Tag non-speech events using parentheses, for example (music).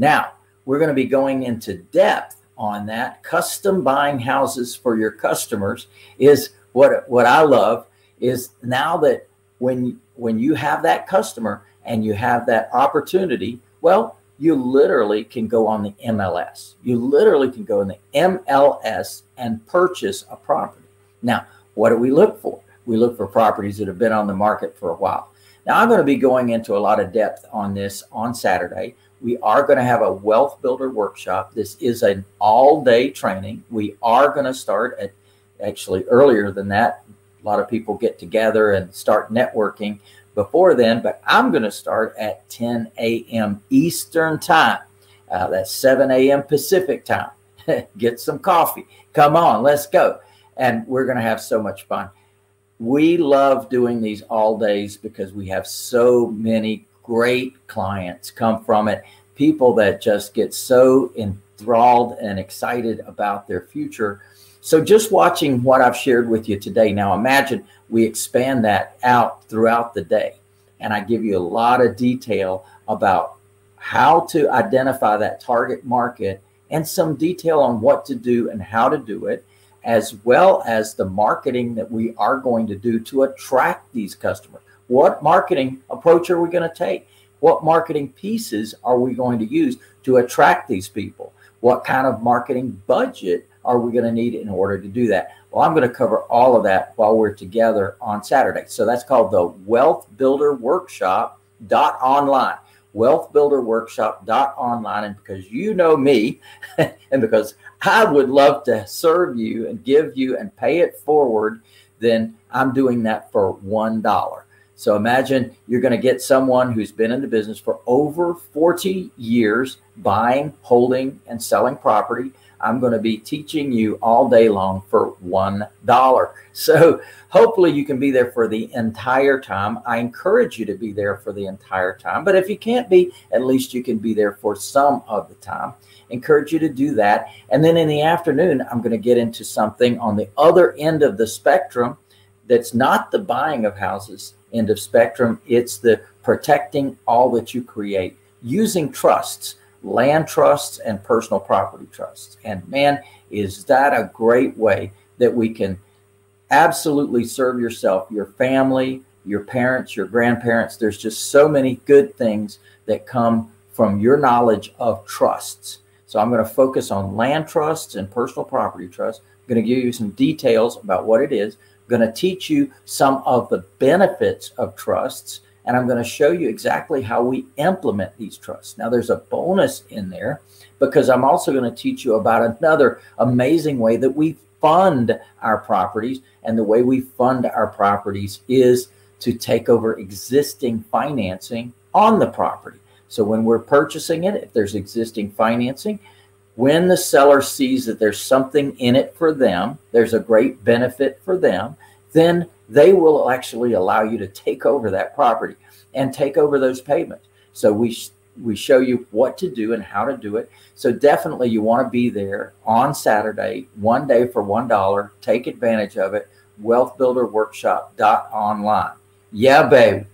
Now, we're going to be going into depth on that. Custom buying houses for your customers is what what I love is now that when when you have that customer and you have that opportunity, well, you literally can go on the MLS. You literally can go in the MLS and purchase a property. Now, what do we look for? We look for properties that have been on the market for a while. Now, I'm going to be going into a lot of depth on this on Saturday. We are going to have a wealth builder workshop. This is an all day training. We are going to start at actually earlier than that. A lot of people get together and start networking before then, but I'm going to start at 10 a.m. Eastern Time. Uh, that's 7 a.m. Pacific Time. (laughs) get some coffee. Come on, let's go. And we're going to have so much fun. We love doing these all days because we have so many great clients come from it. People that just get so enthralled and excited about their future. So, just watching what I've shared with you today, now imagine we expand that out throughout the day. And I give you a lot of detail about how to identify that target market and some detail on what to do and how to do it, as well as the marketing that we are going to do to attract these customers. What marketing approach are we going to take? What marketing pieces are we going to use to attract these people? What kind of marketing budget are we going to need in order to do that? Well, I'm going to cover all of that while we're together on Saturday. So that's called the Wealth Builder Workshop dot online wealth builder workshop dot online. And because you know me (laughs) and because i would love to serve you and give you and pay it forward then i'm doing that for one dollar so imagine you're going to get someone who's been in the business for over 40 years buying, holding, and selling property. I'm going to be teaching you all day long for $1. So hopefully you can be there for the entire time. I encourage you to be there for the entire time. But if you can't be, at least you can be there for some of the time. Encourage you to do that. And then in the afternoon, I'm going to get into something on the other end of the spectrum that's not the buying of houses end of spectrum. It's the protecting all that you create using trusts, land trusts, and personal property trusts. And man, is that a great way that we can absolutely serve yourself, your family, your parents, your grandparents. There's just so many good things that come from your knowledge of trusts. So I'm going to focus on land trusts and personal property trusts. I'm going to give you some details about what it is going to teach you some of the benefits of trusts, and I'm going to show you exactly how we implement these trusts. Now, there's a bonus in there because I'm also going to teach you about another amazing way that we fund our properties. And the way we fund our properties is to take over existing financing on the property. So when we're purchasing it, if there's existing financing, when the seller sees that there's something in it for them, there's a great benefit for them, then they will actually allow you to take over that property and take over those payments. So we we show you what to do and how to do it. So definitely you want to be there on Saturday, one day for one dollar. Take advantage of it. Wealthbuilderworkshop.online. Yeah, babe.